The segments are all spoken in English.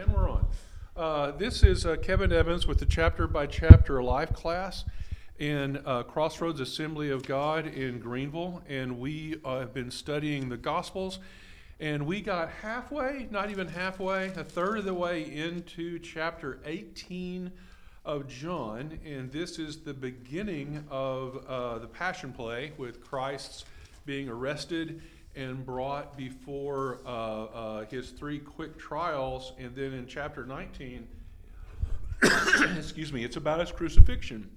And we're on. Uh, this is uh, Kevin Evans with the chapter by chapter life class in uh, Crossroads Assembly of God in Greenville. And we uh, have been studying the Gospels. And we got halfway, not even halfway, a third of the way into chapter 18 of John. And this is the beginning of uh, the Passion Play with Christ's being arrested and brought before uh, uh, his three quick trials. And then in chapter 19, excuse me, it's about his crucifixion.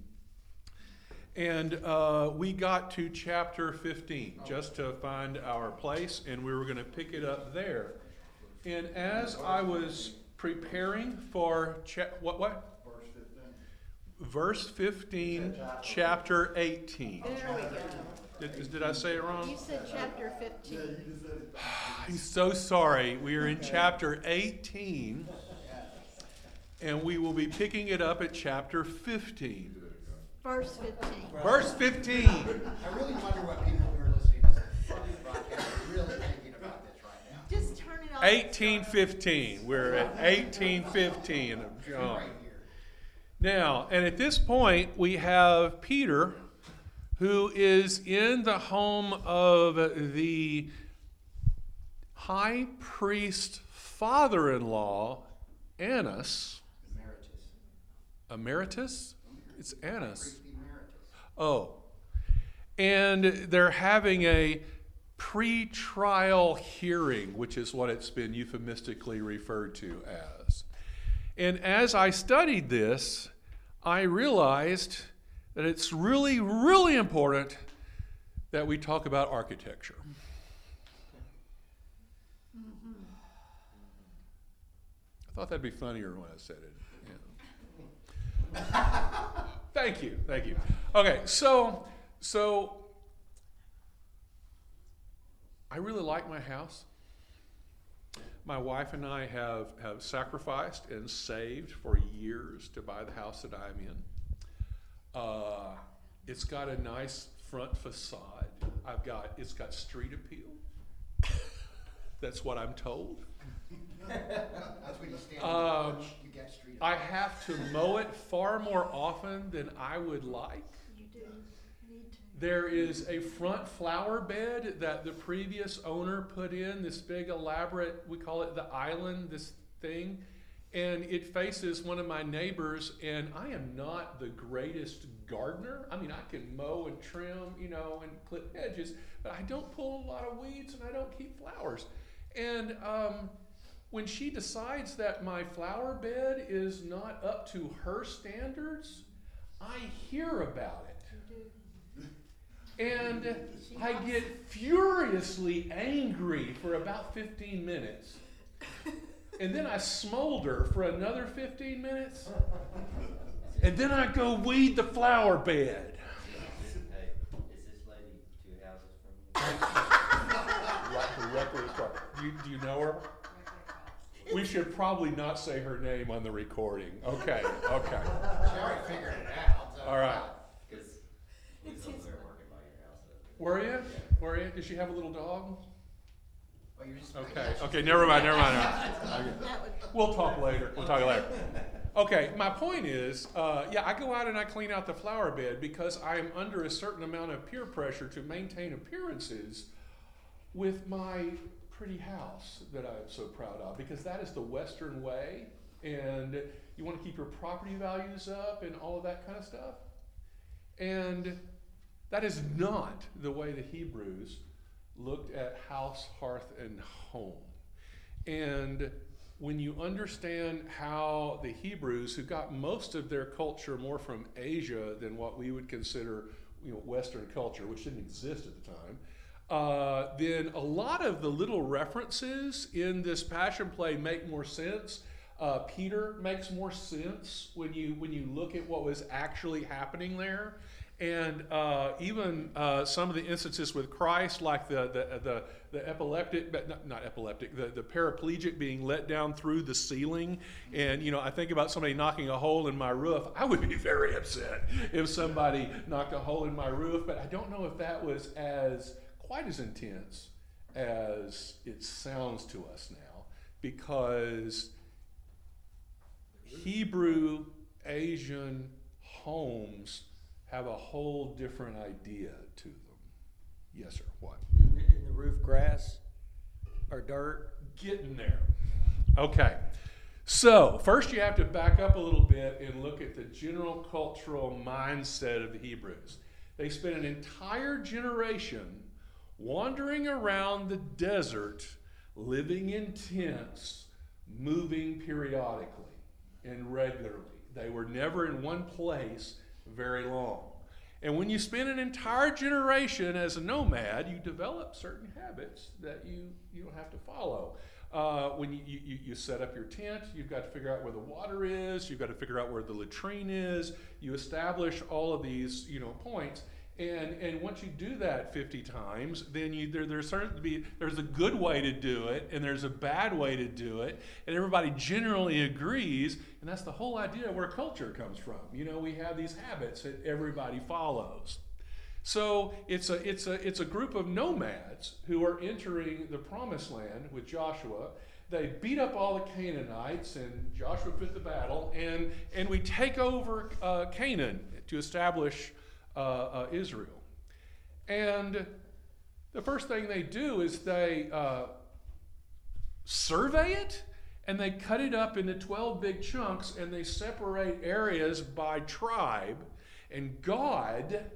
And uh, we got to chapter 15 just to find our place, and we were going to pick it up there. And as I was preparing for cha- what what verse 15, chapter 18. There we go. Did, did I say it wrong? You said chapter fifteen. I'm so sorry. We are in chapter 18, and we will be picking it up at chapter 15. Verse fifteen. Verse 15. I really wonder what people who are listening to this broadcast are really thinking about this right now. Just turn it off. 1815. We're at 1815 of John. Right here. Now, and at this point, we have Peter, who is in the home of the high priest father in law, Annas. Emeritus. Emeritus? It's Annas. Oh. And they're having a pre-trial hearing, which is what it's been euphemistically referred to as. And as I studied this, I realized that it's really, really important that we talk about architecture. I thought that'd be funnier when I said it. yeah. Thank you, thank you. Okay, so so I really like my house. My wife and I have, have sacrificed and saved for years to buy the house that I'm in. Uh, it's got a nice front facade. I've got it's got street appeal. That's what I'm told. That's when you stand in Um, church, you get street. I have to mow it far more often than I would like. You do need to. There is a front flower bed that the previous owner put in, this big elaborate, we call it the island, this thing. And it faces one of my neighbors, and I am not the greatest gardener. I mean, I can mow and trim, you know, and clip hedges, but I don't pull a lot of weeds and I don't keep flowers. And um, when she decides that my flower bed is not up to her standards, I hear about it. And I get furiously angry for about 15 minutes. And then I smolder for another 15 minutes. And then I go weed the flower bed. Hey, is this lady two houses from you? Right directly across. Do you, do you know her? We should probably not say her name on the recording. Okay, okay. She already figured it out. so- All right. Cause we was over there working by your house. the other day. Were you? Were you? Did she have a little dog? Well, you're just- Okay, okay, never mind, never mind. That would, We'll talk later. We'll talk later. Okay, my point is, uh, yeah, I go out and I clean out the flower bed because I am under a certain amount of peer pressure to maintain appearances with my pretty house that I'm so proud of because that is the Western way, and you want to keep your property values up and all of that kind of stuff. And that is not the way the Hebrews looked at house, hearth, and home. And when you understand how the Hebrews, who got most of their culture more from Asia than what we would consider you know, Western culture, which didn't exist at the time, uh, then a lot of the little references in this passion play make more sense. Uh, Peter makes more sense when you when you look at what was actually happening there, and uh, even uh, some of the instances with Christ, like the the the, the epileptic, but not, not epileptic, the, the paraplegic being let down through the ceiling, and you know I think about somebody knocking a hole in my roof. I would be very upset if somebody knocked a hole in my roof, but I don't know if that was as quite as intense as it sounds to us now, because Hebrew Asian homes have a whole different idea to them. Yes, sir. What? In the- in the roof grass or dirt? Getting there. Okay. So, first you have to back up a little bit and look at the general cultural mindset of the Hebrews. They spent an entire generation wandering around the desert, living in tents, moving periodically and regularly. They were never in one place very long. And when you spend an entire generation as a nomad, you develop certain habits that you, you don't have to follow. Uh, when you, you, you set up your tent, you've got to figure out where the water is, you've got to figure out where the latrine is, you establish all of these you know, points. And, and once you do that 50 times, then you, there, there's certain to be, there's a good way to do it, and there's a bad way to do it, and everybody generally agrees, and that's the whole idea where culture comes from. You know, we have these habits that everybody follows. So it's a, it's, a, it's a group of nomads who are entering the promised land with Joshua. They beat up all the Canaanites, and Joshua fit the battle, and, and we take over uh, Canaan to establish uh, uh, Israel. And the first thing they do is they uh, survey it and they cut it up into 12 big chunks and they separate areas by tribe. And God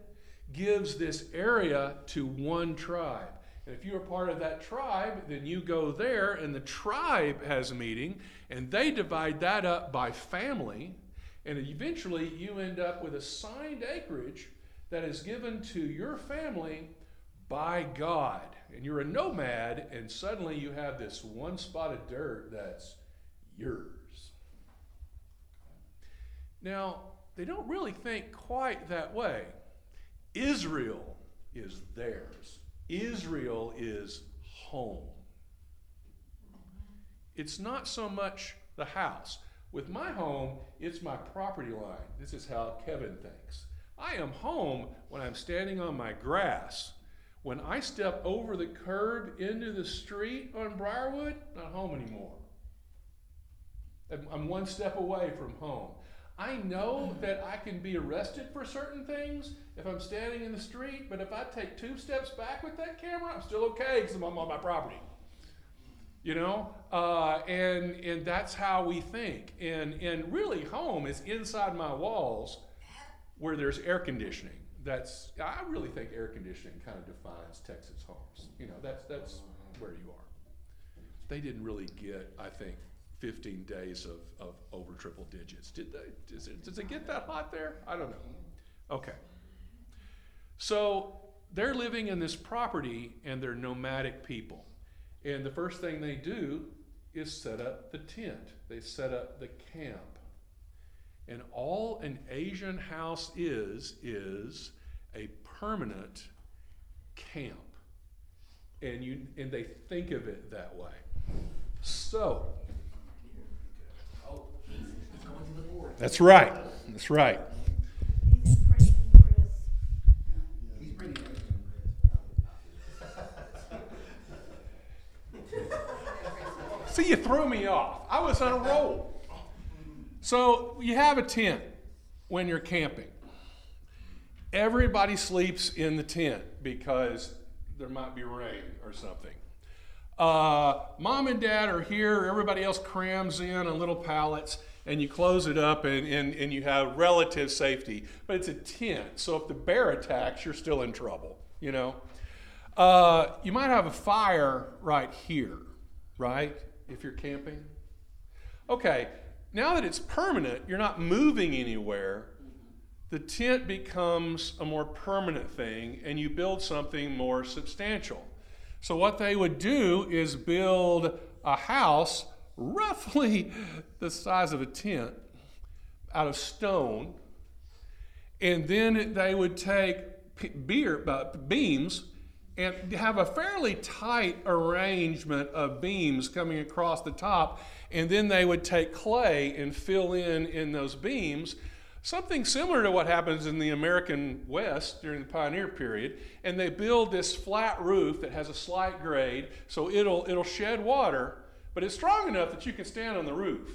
gives this area to one tribe. And if you're part of that tribe, then you go there, and the tribe has a meeting, and they divide that up by family. And eventually, you end up with assigned acreage that is given to your family by God. And you're a nomad, and suddenly you have this one spot of dirt that's yours. Now, they don't really think quite that way. Israel is theirs, Israel is home. It's not so much the house. With my home, it's my property line. This is how Kevin thinks. I am home when I'm standing on my grass. When I step over the curb into the street on Briarwood, not home anymore. I'm- one step away from home. I know that I can be arrested for certain things if I'm standing in the street, but if I take two steps back with that camera, I'm still okay because I'm on my property. You know, uh, and and that's how we think. And and really, home is inside my walls, where there's air conditioning. That's I really think air conditioning kind of defines Texas homes. You know, that's that's where you are. They didn't really get, I think, 15 days of, of over triple digits. Did they? Does it, does it get that hot there? I don't know. Okay. So they're living in this property and they're nomadic people. And the first thing they do is set up the tent, they set up the camp. And all an Asian house is, is a permanent camp. And, you, and they think of it that way. So, he's, he's going to the board. that's right. That's right. He's impressing Chris. He's bringing See, you threw me off. I was on a roll. So you have a tent when you're camping. Everybody sleeps in the tent because there might be rain or something. Uh, mom and dad are here. Everybody else crams in on little pallets, and you close it up, and, and, and you have relative safety. But it's a tent, so if the bear attacks, you're still in trouble. You know. Uh, you might have a fire right here, right? If you're camping. Okay, now that it's permanent, you're not moving anywhere. The tent becomes a more permanent thing, and you build something more substantial. So, what they would do is build a house roughly the size of a tent out of stone, and then they would take beer, uh, beams and have a fairly tight arrangement of beams coming across the top, and then they would take clay and fill in in those beams. Something similar to what happens in the American West during the pioneer period, and they build this flat roof that has a slight grade, so it'll it'll shed water, but it's strong enough that you can stand on the roof.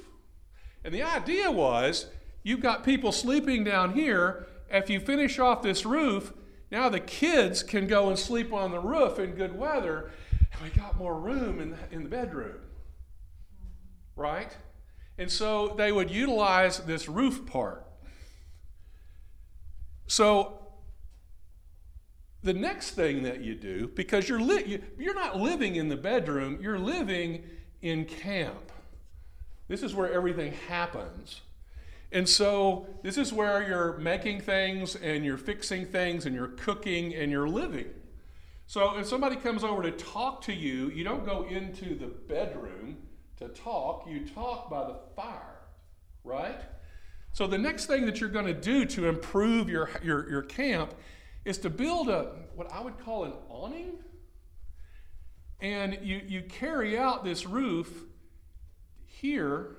And the idea was you've got people sleeping down here. If you finish off this roof, now the kids can go and sleep on the roof in good weather, and we got more room in the, in the bedroom. Right? And so they would utilize this roof part. So the next thing that you do, because you're, li- you, you're not living in the bedroom, you're living in camp. This is where everything happens. And so this is where you're making things and you're fixing things and you're cooking and you're living. So if somebody comes over to talk to you, you don't go into the bedroom to talk, you talk by the fire, right? So the next thing that you're going to do to improve your, your, your camp is to build a what I would call an awning. And you, you carry out this roof here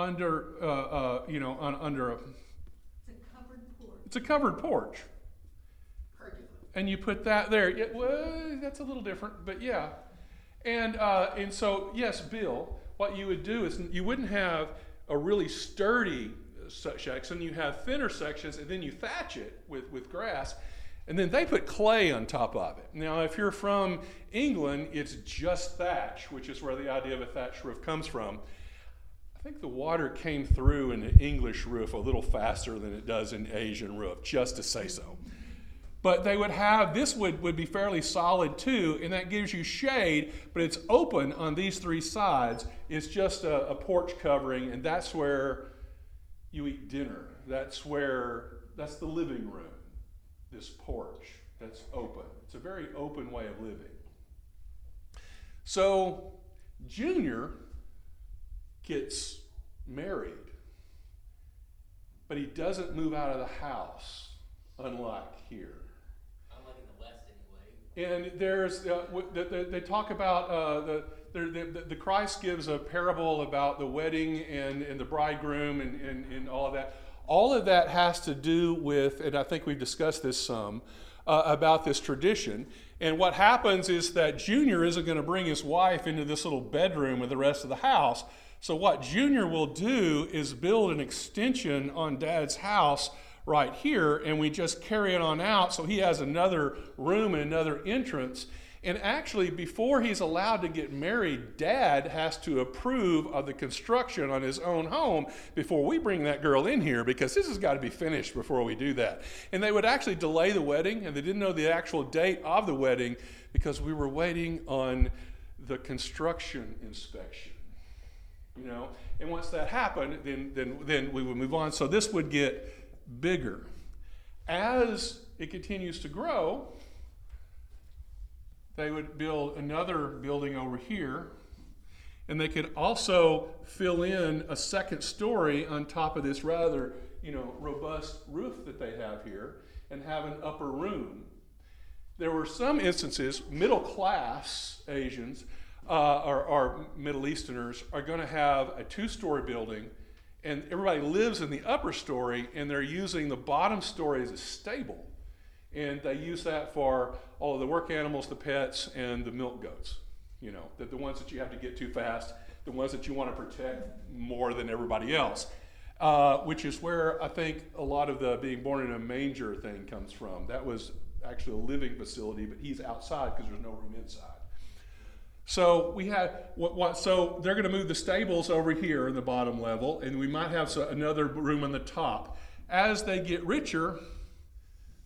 under, uh, uh, you know, on, under a, It's a covered porch. it's a covered porch. Pergola. And you put that there. Yeah, well, that's a little different, but yeah. And, uh, and so, yes, Bill, what you would do is you wouldn't have a really sturdy such section, you have thinner sections, and then you thatch it with, with grass. And then they put clay on top of it. Now, if you're from England, it's just thatch, which is where the idea of a thatch roof comes from. I think the water came through in the English roof a little faster than it does in Asian roof, just to say so. But they would have this would, would be fairly solid too, and that gives you shade, but it's open on these three sides. It's just a, a porch covering, and that's where you eat dinner. That's where that's the living room. This porch that's open. It's a very open way of living. So Junior gets married, but he doesn't move out of the house, unlike here. Unlike in the West, anyway. And there's, uh, w- the, the, they talk about uh, the, the, the, the Christ gives a parable about the wedding and, and the bridegroom and, and, and all of that. All of that has to do with, and I think we've discussed this some, uh, about this tradition. And what happens is that Junior isn't going to bring his wife into this little bedroom with the rest of the house. So, what Junior will do is build an extension on Dad's house right here, and we just carry it on out so he has another room and another entrance. And actually, before he's allowed to get married, Dad has to approve of the construction on his own home before we bring that girl in here because this has got to be finished before we do that. And they would actually delay the wedding, and they didn't know the actual date of the wedding because we were waiting on the construction inspection you know? And once that happened then then then we would move on. So this would get bigger. As it continues to grow they would build another building over here and they could also fill in a second story on top of this rather you know robust roof that they have here and have an upper room there were some instances middle class asians uh, or, or Middle Easterners are going to have a two story building, and everybody lives in the upper story, and they're using the bottom story as a stable. And they use that for all the work animals, the pets, and the milk goats. You know, the, the ones that you have to get to fast, the ones that you want to protect more than everybody else. Uh, which is where I think a lot of the being born in a manger thing comes from. That was actually a living facility, but he's outside because there's no room inside. So we had what, what so they're going to move the stables over here in the bottom level, and we might have so, another room on the top. As they get richer,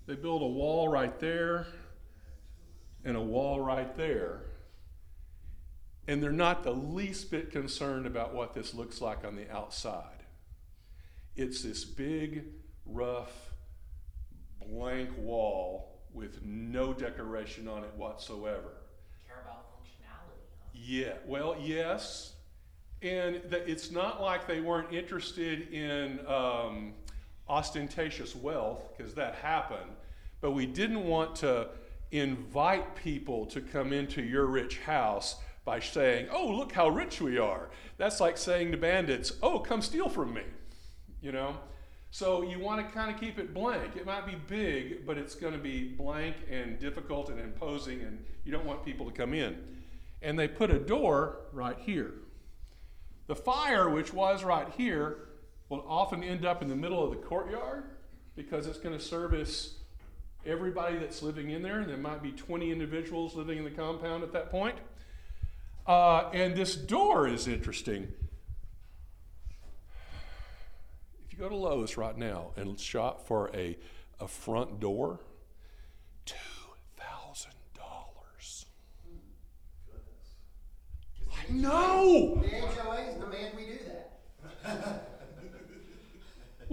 they build a wall right there and a wall right there. And they're not the least bit concerned about what this looks like on the outside. It's this big, rough, blank wall with no decoration on it whatsoever. Care about functionality, huh? Yeah, well, yes. And that it's not like they weren't interested in um, ostentatious wealth, because that happened, but we didn't want to invite people to come into your rich house by saying, oh, look how rich we are. That's like saying to bandits, oh, come steal from me, you know? So you want to kind of keep it blank. It might be big, but it's going to be blank and difficult and imposing, and you don't want people to come in and they put a door right here. The fire, which was right here, will often end up in the middle of the courtyard because it's going to service everybody that's living in there. There might be 20 individuals living in the compound at that point. Uh, and this door is interesting. If you go to Lowe's right now and shop for a, a front door, $2,000. I know! The HOAs demand we do that.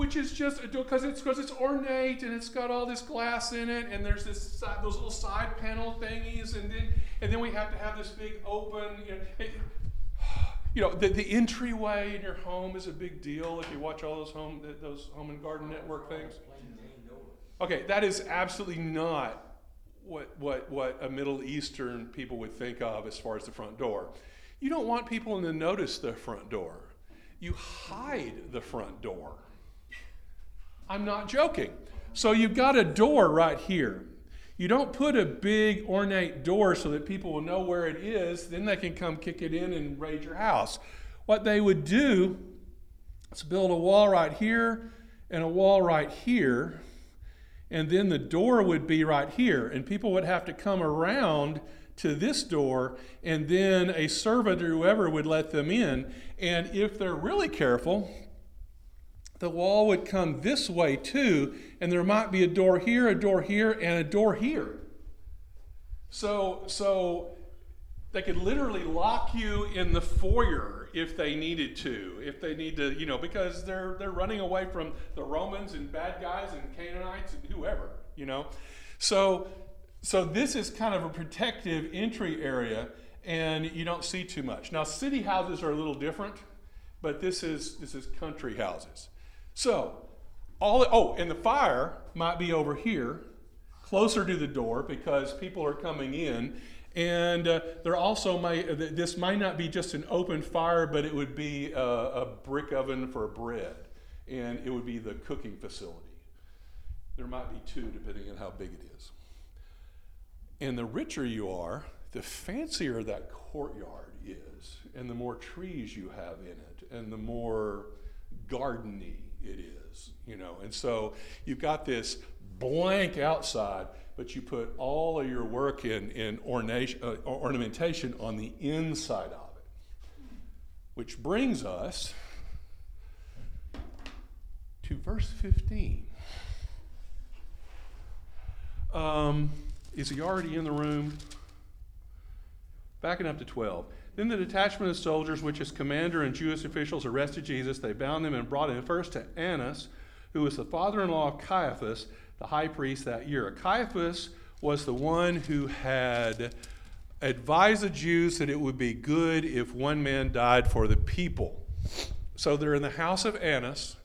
Which is just because it's because it's ornate and it's got all this glass in it, and there's this side, those little side panel thingies, and then and then we have to have this big open. You know, it- you know, the, the entryway in your home is a big deal. If you watch all those home those home and garden network things. Okay, that is absolutely not what what what a Middle Eastern people would think of as far as the front door. You don't want people to notice the front door. You hide the front door. I'm not joking. So you've got a door right here. You don't put a big ornate door so that people will know where it is, then they can come kick it in and raid your house. What they would do is build a wall right here and a wall right here, and then the door would be right here, and people would have to come around to this door, and then a servant or whoever would let them in. And if they're really careful, the wall would come this way too, and there might be a door here, a door here, and a door here. So, so they could literally lock you in the foyer if they needed to, if they need to, you know, because they're they're running away from the Romans and bad guys and Canaanites and whoever, you know. So, so this is kind of a protective entry area, and you don't see too much. Now, city houses are a little different, but this is this is country houses. So, all oh, and the fire might be over here, closer to the door because people are coming in, and uh, there also may this might not be just an open fire, but it would be a, a brick oven for bread, and it would be the cooking facility. There might be two, depending on how big it is. And the richer you are, the fancier that courtyard is, and the more trees you have in it, and the more gardeny it is, you know. And so you've got this blank outside, but you put all of your work in, in ornation, uh, ornamentation on the inside of it. Which brings us to verse 15. Um, is he already in the room? Backing up to 12. Then the detachment of soldiers, which his commander and Jewish officials arrested Jesus, they bound him and brought him first to Annas, who was the father in law of Caiaphas, the high priest that year. Caiaphas was the one who had advised the Jews that it would be good if one man died for the people. So they're in the house of Annas,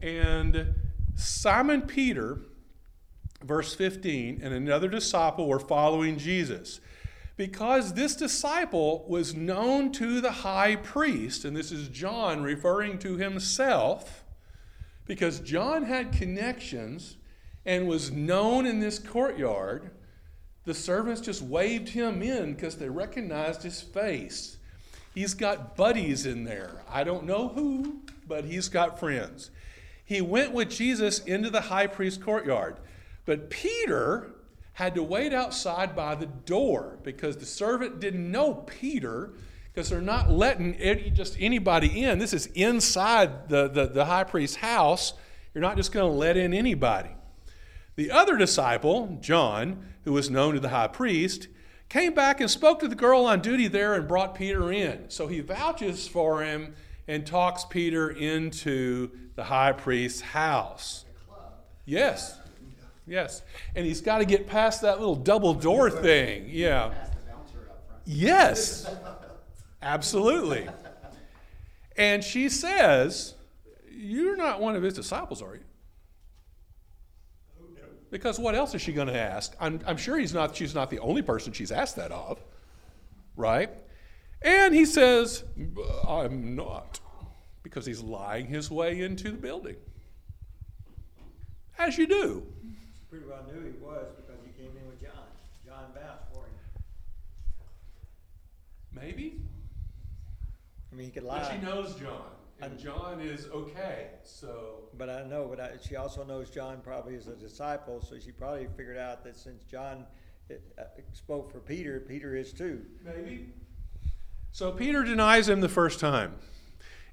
and Simon Peter, verse 15, and another disciple were following Jesus because this disciple was known to the high priest, and this is John referring to himself, because John had connections and was known in this courtyard, the servants just waved him in because they recognized his face. He's got buddies in there. I don't know who, but he's got friends. He went with Jesus into the high priest's courtyard. But Peter, had to wait outside by the door because the servant didn't know Peter because they're not letting any, just anybody in. This is inside the, the, the high priest's house. You're not just going to let in anybody. The other disciple, John, who was known to the high priest, came back and spoke to the girl on duty there and brought Peter in. So he vouches for him and talks Peter into the high priest's house. Yes. Yes. And he's got to get past that little double door thing. Yeah. Yes. Absolutely. And she says, You're not one of his disciples, are you? Because what else is she going to ask? I'm, I'm sure he's not, she's not the only person she's asked that of, right? And he says, I'm not, because he's lying his way into the building. As you do. Pretty well knew he was because he came in with John. John vouched for him. Maybe. I mean, he could lie. But she knows John, and And- John is okay, so. But I know, but I, she also knows John probably is a disciple, so she probably figured out that since John uh, uh, spoke for Peter, Peter is too. Maybe. So Peter denies him the first time.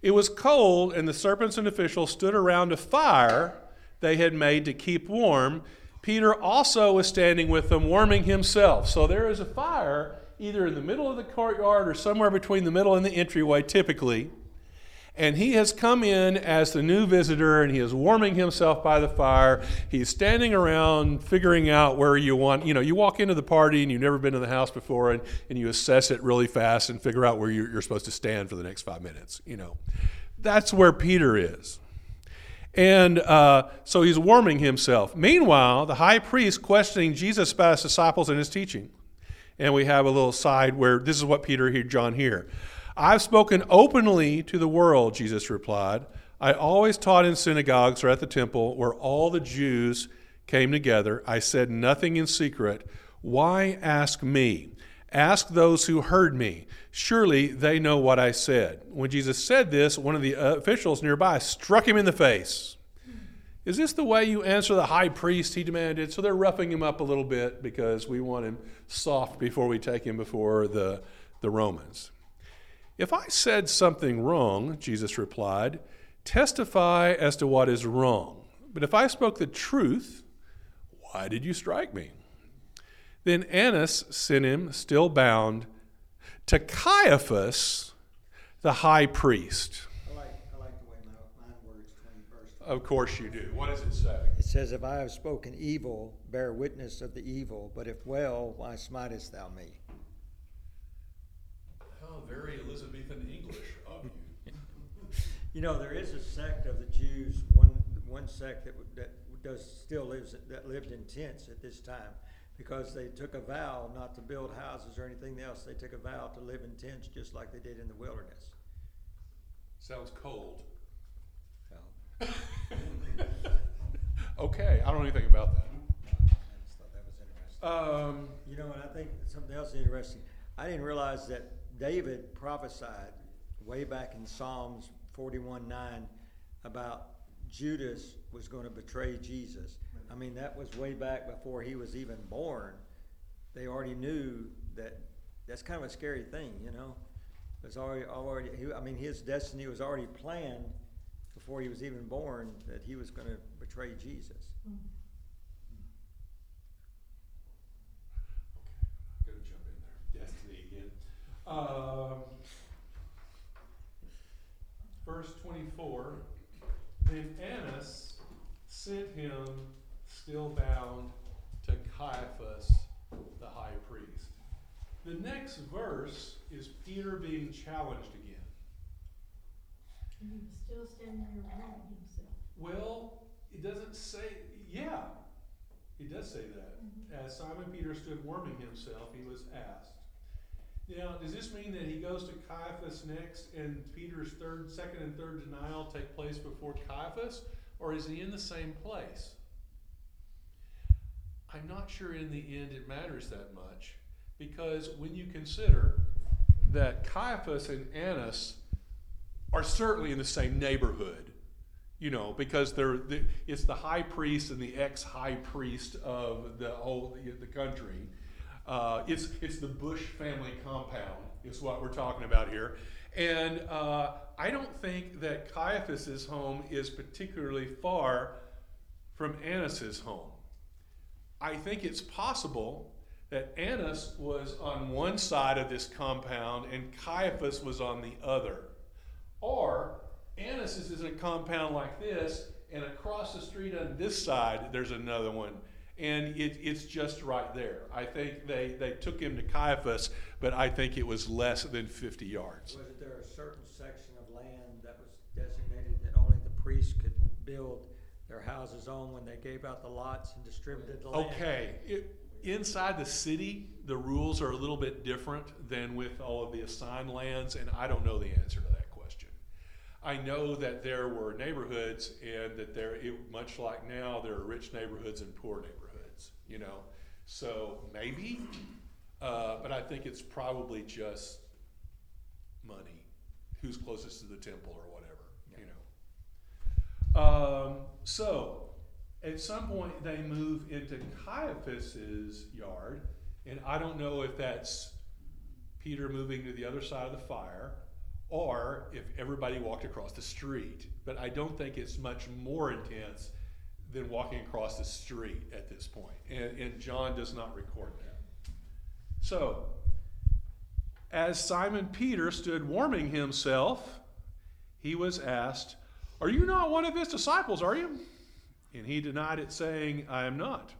It was cold, and the serpents and officials stood around a fire they had made to keep warm. Peter also was standing with them, warming himself. So there is a fire either in the middle of the courtyard or somewhere between the middle and the entryway, typically. And he has come in as the new visitor and he is warming himself by the fire. He's standing around figuring out where you want, you know, you walk into the party and you've never been to the house before and, and you assess it really fast and figure out where you're, you're supposed to stand for the next five minutes, you know. That's where Peter is. And uh, so he's warming himself. Meanwhile, the high priest questioning Jesus about his disciples and his teaching. And we have a little side where this is what Peter heard John here. I've spoken openly to the world, Jesus replied. I always taught in synagogues or at the temple where all the Jews came together. I said nothing in secret. Why ask me? Ask those who heard me. Surely they know what I said. When Jesus said this, one of the uh, officials nearby struck him in the face. Is this the way you answer the high priest? He demanded. So they're roughing him up a little bit because we want him soft before we take him before the, the Romans. If I said something wrong, Jesus replied, testify as to what is wrong. But if I spoke the truth, why did you strike me? Then Annas sent him, still bound, to Caiaphas, the high priest. I like, I like the way my, mine words twenty. Of course you do. What does it say? It says, If I have spoken evil, bear witness of the evil, but if well, why smitest thou me? Oh, very Elizabethan English of you. You know, there is a sect of the Jews, one, one sect that, that does, still lives, that lived in tents at this time. Because they took a vow not to build houses or anything else, they took a vow to live in tents just like they did in the wilderness. Sounds cold. So, Okay, I don't know anything about that. I just thought that was interesting. Um, You know, and I think something else is interesting. I didn't realize that David prophesied way back in Psalms forty-one nine about Judas was going to betray Jesus. I mean, that was way back before he was even born. They already knew that. That's kind of a scary thing, you know. It's already already. He, I mean, his destiny was already planned before he was even born that he was going to betray Jesus. Okay Gonna jump in there. Destiny again. Um, verse twenty-four. Then Annas sent him, still bound, to Caiaphas, the high priest. The next verse is Peter being challenged again. And he was still standing there warming himself. Well, it doesn't say, yeah, it does say that. Mm-hmm. As Simon Peter stood warming himself, he was asked. Now, does this mean that he goes to Caiaphas next and Peter's third, second and third denial take place before Caiaphas? Or is he in the same place? I'm not sure in the end it matters that much because when you consider that Caiaphas and Annas are certainly in the same neighborhood, you know, because they're the, it's the high priest and the ex high priest of the whole the country. Uh, it's it's the Bush family compound is what we're talking about here, and uh, I don't think that Caiaphas's home is particularly far from Annas's home. I think it's possible that Annas was on one side of this compound and Caiaphas was on the other. Or Annas is in a compound like this, and across the street on this side, there's another one. And it, it's just right there. I think they, they took him to Caiaphas, but I think it was less than 50 yards. Wasn't there a certain section of land that was designated that only the priests could build their houses on when they gave out the lots and distributed the land? Okay, it, inside the city, the rules are a little bit different than with all of the assigned lands, and I don't know the answer to that question. I know that there were neighborhoods, and that there, much like now, there are rich neighborhoods and poor neighborhoods. You know, so maybe, uh, but I think it's probably just money. who's closest to the temple or whatever. Um, so, at some point, they move into Caiaphas's yard, and I don't know if that's Peter moving to the other side of the fire, or if everybody walked across the street. But I don't think it's much more intense than walking across the street at this point. And, and John does not record that. So, as Simon Peter stood warming himself, he was asked, Are you not one of his disciples, are you? And he denied it, saying, I am not.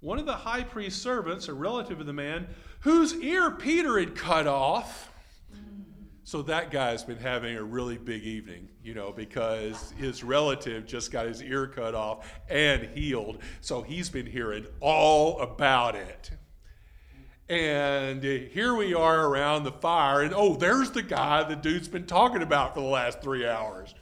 One of the high priest's servants, a relative of the man, whose ear Peter had cut off. So that guy's been having a really big evening, you know, because his relative just got his ear cut off and healed. So he's been hearing all about it. And here we are around the fire, and oh, there's the guy the dude's been talking about for the last three hours.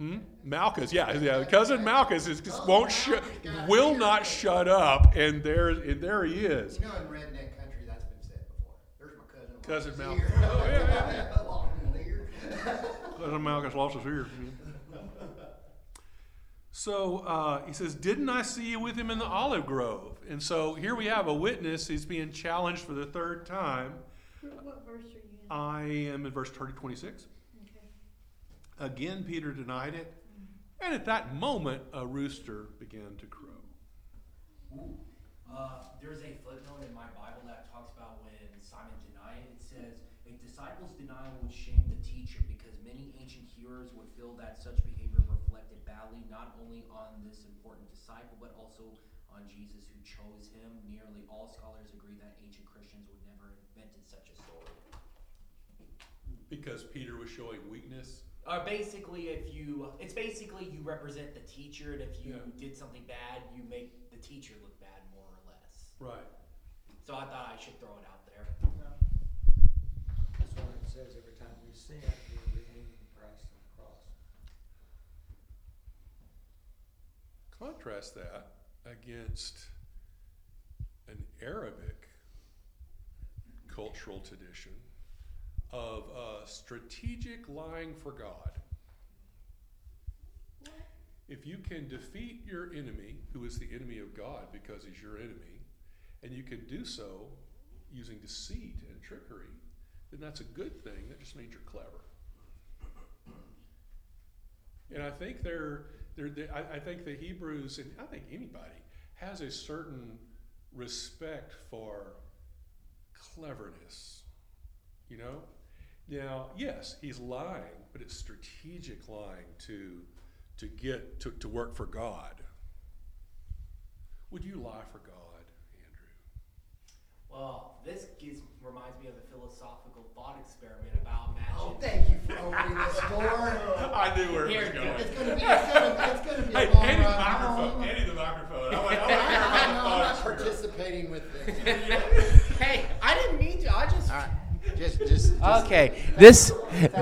Hmm? Malchus, yeah, yeah, cousin Malchus is just won't shut, will not shut up, and there, and there he is. You know, in redneck country, that's been said before. There's my cousin. Cousin lost his ear. Oh, yeah, yeah, Lost. Cousin Malchus lost his ear. So uh, he says, Didn't I see you with him in the olive grove? And so here we have a witness. He's being challenged for the third time. What what verse are you in? I am in verse 30, 26. Again, Peter denied it. And at that moment, a rooster began to crow. Ooh. Uh, there's a footnote in my Bible that talks about when Simon denied it. It says, A disciple's denial would shame the teacher because many ancient hearers would feel that such behavior reflected badly not only on this important disciple but also on Jesus who chose him. Nearly all scholars agree that ancient Christians would never have invented such a story. Because Peter was showing weakness. Uh, basically, if you, it's basically you represent the teacher, and if you Yeah. did something bad, you make the teacher look bad, more or less. Right. So I thought I should throw it out there. That's what it says every time we sin, we're redeeming Christ on the cross. Contrast that against an Arabic cultural tradition of uh, strategic lying for God. If you can defeat your enemy, who is the enemy of God because he's your enemy, and you can do so using deceit and trickery, then that's a good thing. That just means you're clever. And I think they're, they're, they I, I think the Hebrews, and I think anybody, has a certain respect for cleverness. You know? Now, yes, he's lying, but it's strategic lying to, to get to, to work for God. Would you lie for God, Andrew? Well, this gives, reminds me of the philosophical thought experiment about oh, magic. Oh, thank you for opening this door. I knew where Here, it was going. It's gonna be, it's gonna, it's gonna be Hey, a long Andy the microphone. Andy the microphone. I want, I want to hear I'm about the not thought experiment. participating with this. hey, I didn't mean to. I just. All right, just, just. just- Okay, this. Going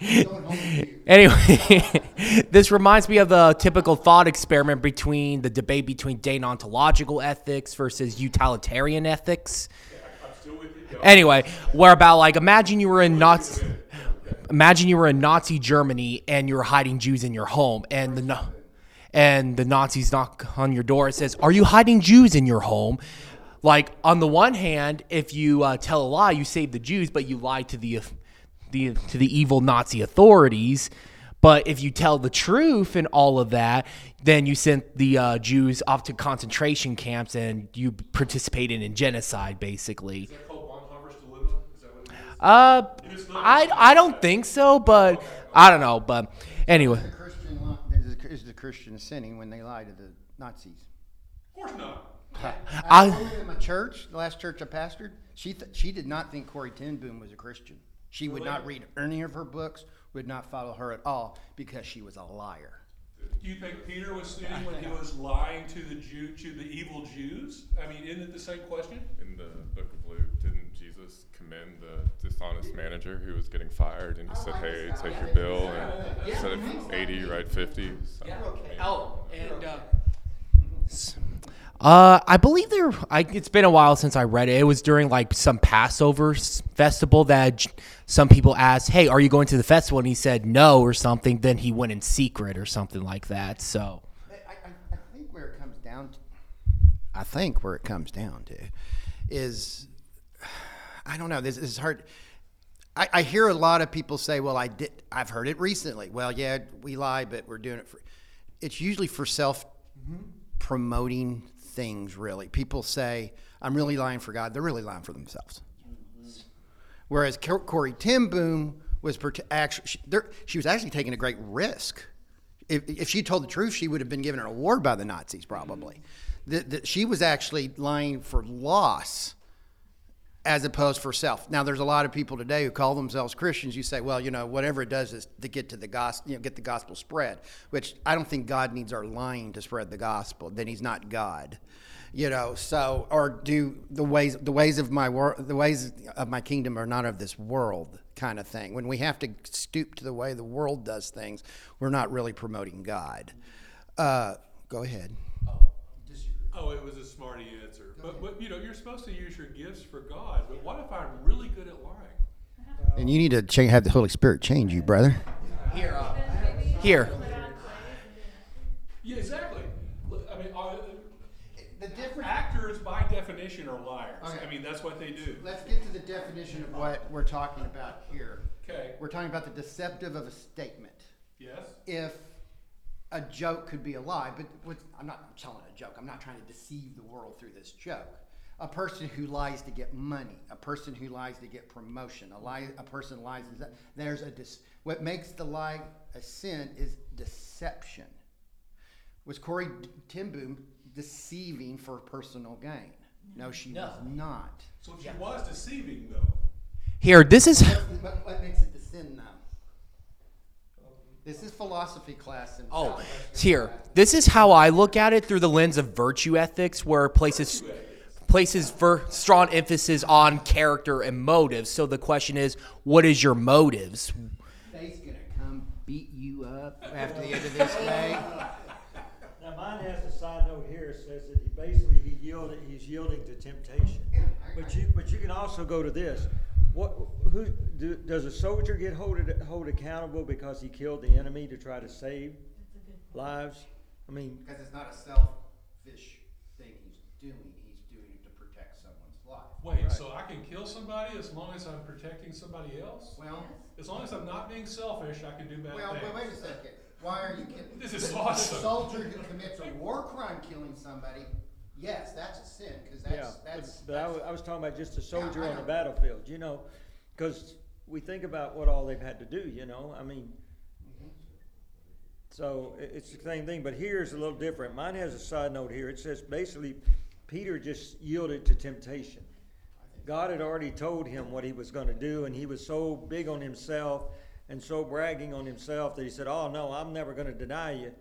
home with you. Anyway, this reminds me of the typical thought experiment between the debate between deontological ethics versus utilitarian ethics. I'm still you. Anyway, where about like imagine you were in Nazi, imagine you were in Nazi Germany and you were hiding Jews in your home, and the and the Nazis knock on your door. It says, "Are you hiding Jews in your home?" Like on the one hand, if you uh, tell a lie, you save the Jews, but you lie to the the to the evil Nazi authorities. But if you tell the truth and all of that, then you send the uh, Jews off to concentration camps and you participated in genocide, basically. Is that called Bonhoeffer's dilemma? Is that what it is? Uh, I, I don't think so, but I don't know. But anyway, The Christian, li- is the- is the Christian sinning when they lie to the Nazis? Of course not. I- I, woman in my church, the last church I pastored, she th- she did not think Corrie ten Boom was a Christian. She would not read any of her books, would not follow her at all because she was a liar. Do you think Peter was sinning when he was lying to the Jew, to the evil Jews? I mean, isn't it the same question? In the book of Luke, didn't Jesus commend the dishonest manager who was getting fired and he said, Hey, take your bill and instead of 80, write 50? So, oh, and uh, Uh, I believe there. I, it's been a while since I read it. It was during like some Passover festival that j- some people asked, "Hey, are you going to the festival?" And he said no or something. Then he went in secret or something like that. So I, I, I think where it comes down to, I think where it comes down to is, I don't know, this is hard. I, I hear a lot of people say, well, I did, I've heard it recently. Well, yeah, we lie, but we're doing it for, it's usually for self promoting things, really. People say, I'm really lying for God. They're really lying for themselves. Whereas Corrie ten Boom was actually she, there, she was actually taking a great risk. If, if she told the truth, she would have been given an award by the Nazis, probably. Mm-hmm. That that she was actually lying for loss as opposed for self. Now, there's a lot of people today who call themselves Christians. You say, well, you know, whatever it does is to get to the gospel, you know, get the gospel spread. Which I don't think God needs our lying to spread the gospel. Then He's not God, you know. So, or do the ways the ways of my wor- the ways of my kingdom are not of this world, kind of thing. When we have to stoop to the way the world does things, we're not really promoting God. Uh, go ahead. Oh, it was a smarty answer. But, but you know, you're supposed to use your gifts for God. But what if I'm really good at lying? And you need to cha- have the Holy Spirit change you, brother. here, uh, here. Yeah, exactly. I mean, are, The difference. actors by definition are liars. Okay. I mean, that's what they do. Let's get to the definition of what we're talking about here. Okay. We're talking about the deceptive of a statement. Yes. If a joke could be a lie, but what's, I'm not telling a joke. I'm not trying to deceive the world through this joke. A person who lies to get money, a person who lies to get promotion, a lie, a person lies. Is that, there's a dis, what makes the lie a sin is deception. Was Corrie ten Boom deceiving for personal gain? No, she was not. So she was deceiving, though. Here, this is What, what makes it the sin though? This is philosophy class. And oh, here. This is how I look at it through the lens of virtue ethics, where places places for strong emphasis on character and motives. So the question is, what is your motives? Faith's gonna come beat you up after the end of this day. Now, mine has a side note here, it says that he basically, he yielded, he's yielding to temptation. But you, but you can also go to this, what, who, do, does a soldier get hold, hold accountable because he killed the enemy to try to save lives? I mean, Because it's not a selfish thing he's doing. He's doing it to protect someone's life. Wait, so I can kill somebody as long as I'm protecting somebody else? Well, As long as I'm not being selfish, I can do bad well, things. but wait a second. Why are you kidding? This is the, awesome. The soldier who commits a war crime killing somebody, yes, that's a sin because yeah, that's that's. but I that's- was, I was talking about just a soldier on the battlefield, you know? Cause we think about what all they've had to do, you know, I mean, So i- it's the same thing, but here's a little different. Mine has a side note here. It says basically, Peter just yielded to temptation. God had already told him what he was going to do, and he was so big on himself and so bragging on himself that he said, "Oh no, I'm never going to deny you."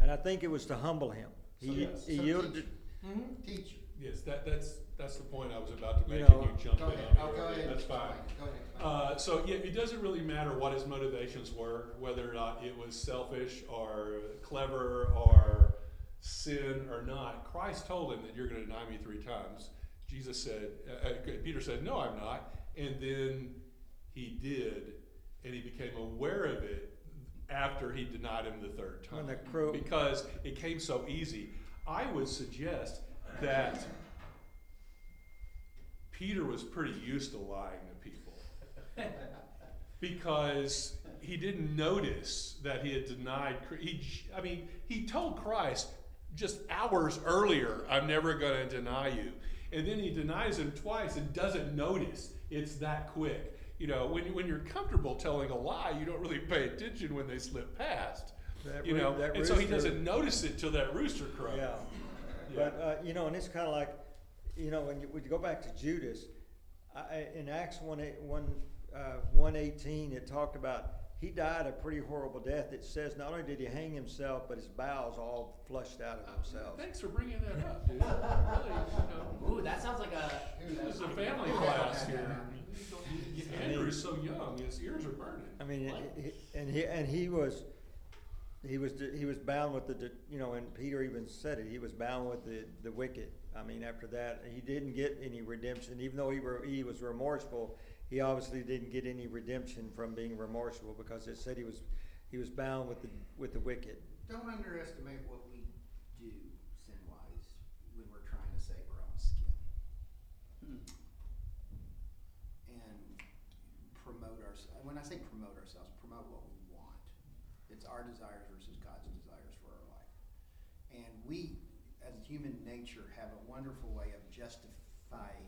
And I think it was to humble him. He, yes. he So yielded. teach- to- Teacher. Yes, that, that's, that's the point I was about to You make, know, and you jumped Go in ahead. on Oh, go ahead. That's fine. Go ahead. Uh, so yeah, it doesn't really matter what his motivations were, whether or not it was selfish or clever or sin or not. Christ told him that you're going to deny me three times. Jesus said, uh, uh, Peter said, "No, I'm not," and then he did, and he became aware of it after he denied him the third When time the crow- because it came so easy. I would suggest that Peter was pretty used to lying to people because he didn't notice that he had denied. He, I mean, he told Christ just hours earlier, "I'm never going to deny you," and then he denies him twice and doesn't notice. It's that quick. You know, when when you're comfortable telling a lie, you don't really pay attention when they slip past. That you roo- know, that and so he rooster- doesn't notice it till that rooster crows. Yeah. But, uh, you know, and it's kind of like, you know, when you, when you go back to Judas, I, I- in Acts one eight, one, uh, one eighteen, it talked about, he died a pretty horrible death. It says not only did he hang himself, but his bowels all flushed out of themselves. Thanks for bringing that up, dude. Really, you Ooh, that sounds like a. know, this is a family class here. Andrew's so young, his ears are burning. I mean, it- it- and he, and he was, he was, he was bound with the, you know, and Peter even said it, he was bound with the, the wicked. I mean, after that, he didn't get any redemption, even though he were, he was remorseful, he obviously didn't get any redemption from being remorseful, because it said he was, he was bound with the, with the wicked. Don't underestimate what we do sin wise when we're trying to save our own skin. And promote ourselves. When I say promote ourselves, promote what we want. It's our desires versus God's desires for our life. And we, as human nature, have a wonderful way of justifying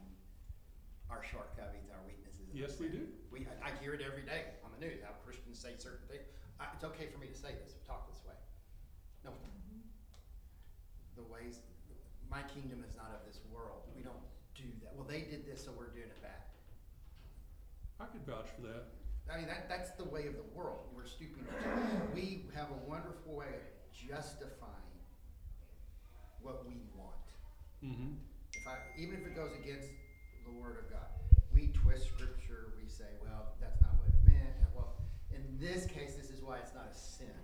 our shortcomings, our weaknesses. and Yes, we do. We, I, I hear it every day on the news how Christians say certain things. I, it's okay for me to say this, talk this way. No. Mm-hmm. The ways, my kingdom is not of this world. We don't do that. Well, they did this, so we're doing it bad. I could vouch for that. I mean, that, that's the way of the world. We're stooping. We have a wonderful way of justifying what we want. Mm-hmm. If I, even if it goes against the word of God, we twist scripture. We say, well, that's not what it meant. Well, in this case, this is why it's not a sin,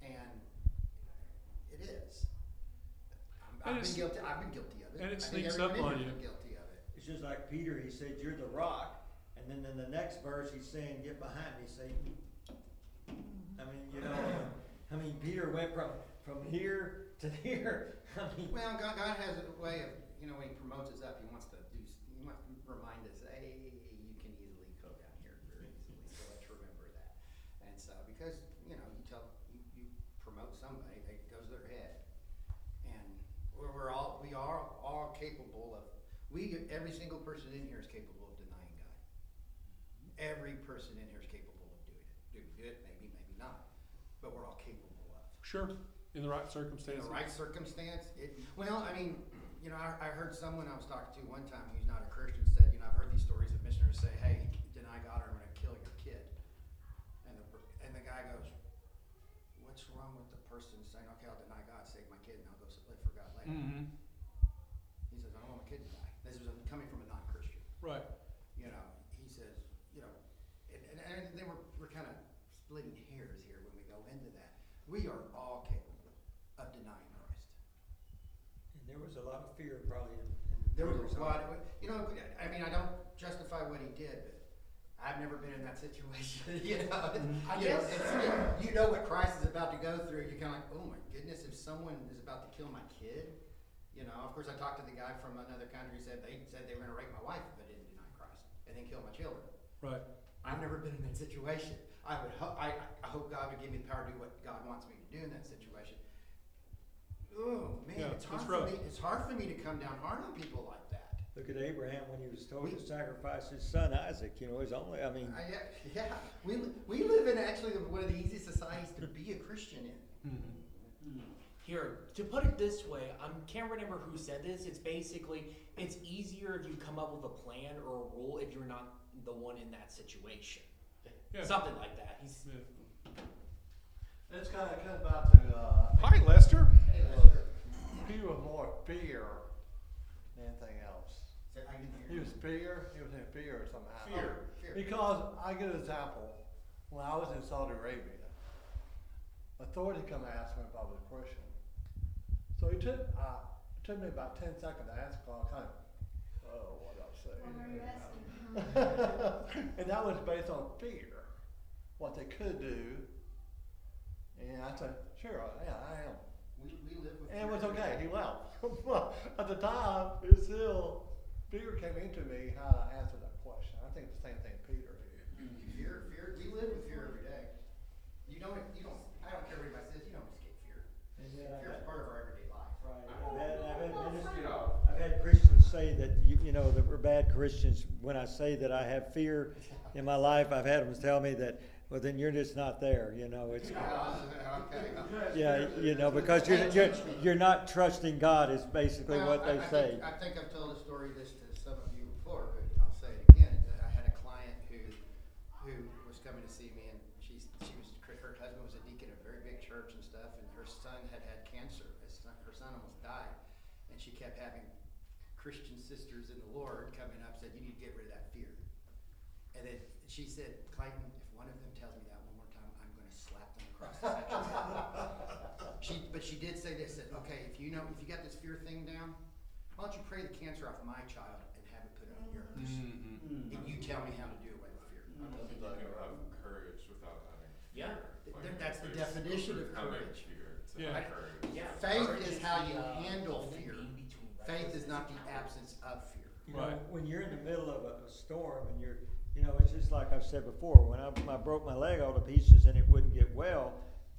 and it is. I'm, And I've been guilty. I've been guilty of it. and it I think sneaks up on you. been Guilty of it. It's just like Peter, he said, you're the rock, and then in the next verse, he's saying, get behind me, Satan. I mean, you know, I mean, Peter went from, from here to here, I mean. Well, God, God has a way of, you know, when He promotes us up, He wants to do, He wants to remind us, hey, you can easily go down here very easily. So let's remember that. And so, because, you know, you tell, you, you promote somebody, it goes to their head. And we're, we're all, we are all capable of, we, every single person in here is capable of denying God. Every person in here is capable of doing it. Do we do it? Maybe, maybe not. But we're all capable of. Sure. In the right circumstance. In the right circumstance, it, well, I mean, you know, I, I heard someone I was talking to one time who's not a Christian said, you know, I've heard these stories of missionaries say, hey, deny God or I'm gonna kill your kid. And the, and the guy goes, what's wrong with the person saying, okay, I'll deny God, save my kid, and I'll go live for God later? Mm-hmm. He says, I don't want my kid to die. This is coming from a non-Christian Right. you know, he says, you know, and, and, and then we're, we're kind of splitting hairs here when we go into that. We are all capable of denying Christ. And there was a lot of fear probably in. in There was a lot, of, you know, I mean, I don't justify what he did, but I've never been in that situation, you know. I You know, guess- it's- you know what Christ is about to go through, you're kind of like, oh my goodness, if someone is about to kill my kid, you know, of course, I talked to the guy from another country, who said, they said they were gonna rape my wife if I didn't deny Christ, and then kill my children. Right. I've never been in that situation. I would ho- I, I hope God would give me the power to do what God wants me to do in that situation. Oh man, Yeah, it's hard it's for rough. me. It's hard for me to come down hard on people like that. Look at Abraham when he was told We- to sacrifice his son Isaac, you know, his only, I mean, I, yeah, yeah, we li- we live in actually one of the easiest societies to be a Christian in. Mm-hmm. Here, to put it this way, I can't remember who said this. It's basically it's easier if you come up with a plan or a rule if you're not the one in that situation. Yeah. Something like that. He's Yeah. It's kind of comes back to, uh, Hi, Lester. Hey, he was more fear than anything else. I can He was fear, he was in fear somehow. Fear, fear. Because I get an example, when I was in Saudi Arabia, authority come and asked me if I was a Christian. So he took, uh, it took me about ten seconds to answer, cause I kind of, oh, what did I say? What are you and that was based on fear, what they could do. And I said, sure, yeah, I am. We, we live with. And it was okay, he left. Well, at the time, it still, fear came into me how to answer that question. I think the same thing Peter did. Fear, fear. We live with fear every day. You don't. You don't. I don't care what anybody says. You don't escape fear. and yet I've Fear is had- part of our everyday life. Right, I've had, I've had Well, well, I've had Christians say that, you, you know, that we're bad Christians. When I say that I have fear in my life, I've had them tell me that, well, then you're just not there, you know, it's, yeah, you know, because you're, you're, you're not trusting God is basically what they say. I think I've told a story this to some of you before, but I'll say it again. I had a client who, who was coming to see me and she's, she was, her husband was a deacon at a very big church and stuff and her son had had cancer. His son, her son almost died. And she kept having Christian sisters in the Lord coming up, said, you need to get rid of that fear. And then she said, Clayton, if one of them tells me that one more time, I'm gonna slap them across the section. you know, if you got this fear thing down, why don't you pray the cancer off my child and have it put on yours? Mhm. And you tell me how to do away with fear. I don't think you can have courage without having Yeah. fear. Th- that's the there's- definition of having courage. fear to Yeah. have courage. Yeah. Faith courage is how you the, uh, handle the fear. in between, right? Faith This is not the absence of fear. You know, Right. when you're in the middle of a, a storm and you're, you know, it's just like I've said before, when I, I broke my leg all to pieces and it wouldn't get well,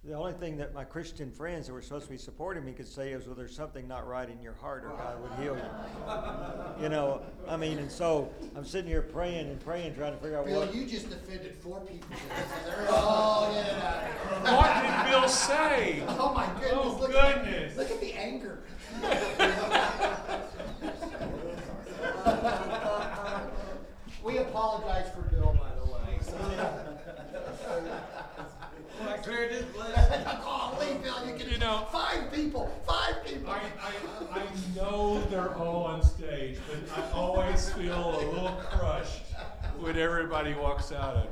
the only thing that my Christian friends that were supposed to be supporting me could say is, well, there's something not right in your heart or God would heal you. You know, I mean, and so I'm sitting here praying and praying, trying to figure out Bill, what. you just offended four people. They're all in and out. What did Bill say? Oh my goodness! Oh, look At, goodness. look at the anger. we apologize for Bill, by the way. I cleared his oh, leave Bill. You can. You know- five people. Five people. I, I, I know they're all on stage, I always feel a little crushed when everybody walks out of it.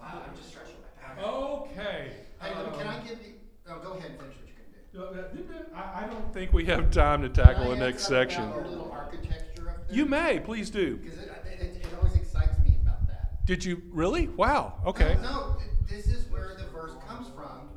wow, I'm just stretching my back. Okay. Hey, um, can I give you? Oh, go ahead and finish what you're gonna do. I, I don't think we have time to tackle Can the I next section. About your little architecture up there. You may, please do. Because it, it, it always excites me about that. Did you really? Wow. Okay. No, no, this is where the verse comes from.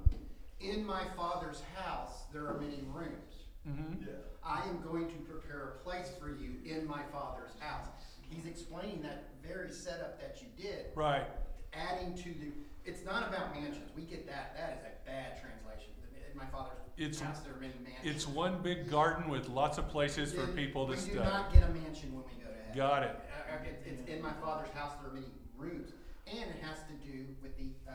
In my father's house there are many rooms. Mm-hmm. I am going to prepare a place for you in my father's house. He's explaining that very setup that you did, Right. adding to the. It's not about mansions. We get that. That is a bad translation. In my father's It's- house there are many mansions. It's one big garden with lots of places for people to we stay. do not get a mansion when we go to heaven. Got it. Uh, uh, It's, it's in my father's house. There are many rooms, and it has to do with the uh,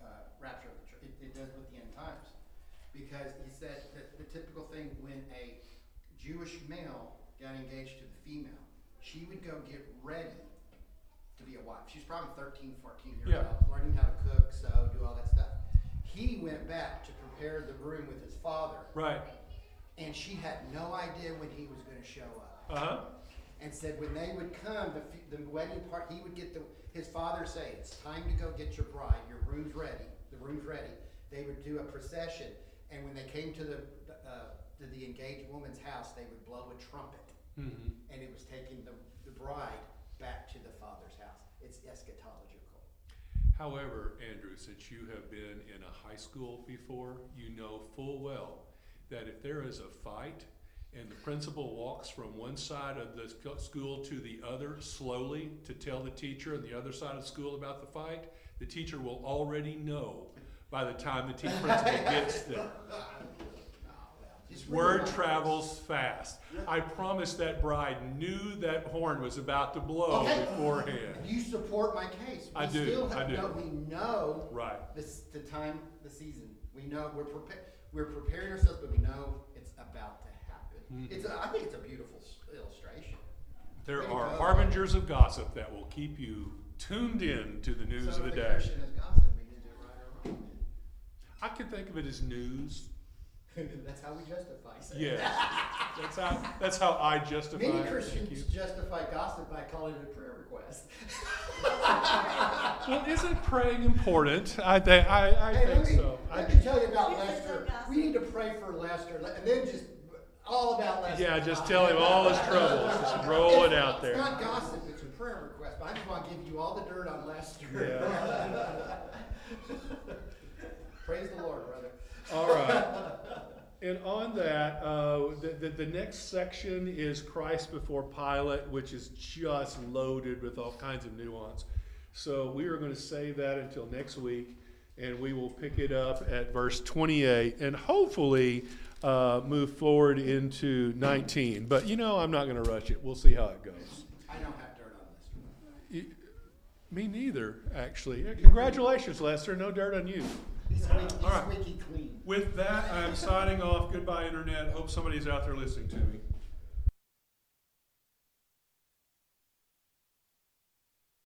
uh, rapture of the church. It, it does with the end times, because he said that the typical thing when a Jewish male got engaged to the female, she would go get ready to be a wife. She's probably 13, 14 years Yeah. old, learning how to cook, sew, do all that stuff. He went back to prepare the room with his father, Right. and she had no idea when he was going to show up Uh huh. and said when they would come, the, the wedding part, he would get the, his father say, it's time to go get your bride, your room's ready, the room's ready. They would do a procession, and when they came to the, uh, to the engaged woman's house, they would blow a trumpet, Mm-hmm. and it was taking the, the bride back to the father's house. It's eschatological. However, Andrew, since you have been in a high school before, you know full well that if there is a fight and the principal walks from one side of the school to the other slowly to tell the teacher on the other side of the school about the fight, the teacher will already know by the time the teacher principal gets there. Word travels fast. I promise that bride knew that horn was about to blow Okay. beforehand. You support my case. I We do, still I have- do. no, We know Right. this, the time, the season. We know we're prepared. We're preparing ourselves, but we know it's about to happen. Mhm. It's. A, I think it's a beautiful illustration. There are go. harbingers of gossip that will keep you tuned in to the news so of the if day. Gossip. We can do it right. I can think of it as news. That's how we justify. saying Yes, that's how that's how I justify. Many it. Christians justify gossip by calling it a prayer request. Well, isn't praying important? I think I, I Hey, think let me, so. I can tell you about You Lester. We need to pray for Lester, and then just all about Lester. Yeah, just tell him all his troubles. Just roll it out It's there. not gossip, it's a prayer request, but I just want to give you all the dirt on Lester. Yeah. Praise the Lord, brother. All right. And on that, uh, the, the, the next section is Christ before Pilate, which is just loaded with all kinds of nuance. So we are going to save that until next week, and we will pick it up at verse 28 and hopefully uh, move forward into 19. But you know, I'm not going to rush it. We'll see how it goes. I don't have dirt on this. Y- Me neither, actually. Congratulations, Lester. No dirt on you. He's squeaky, All right. squeaky clean. With that, I'm signing off. Goodbye, Internet. Hope somebody's out there listening to me.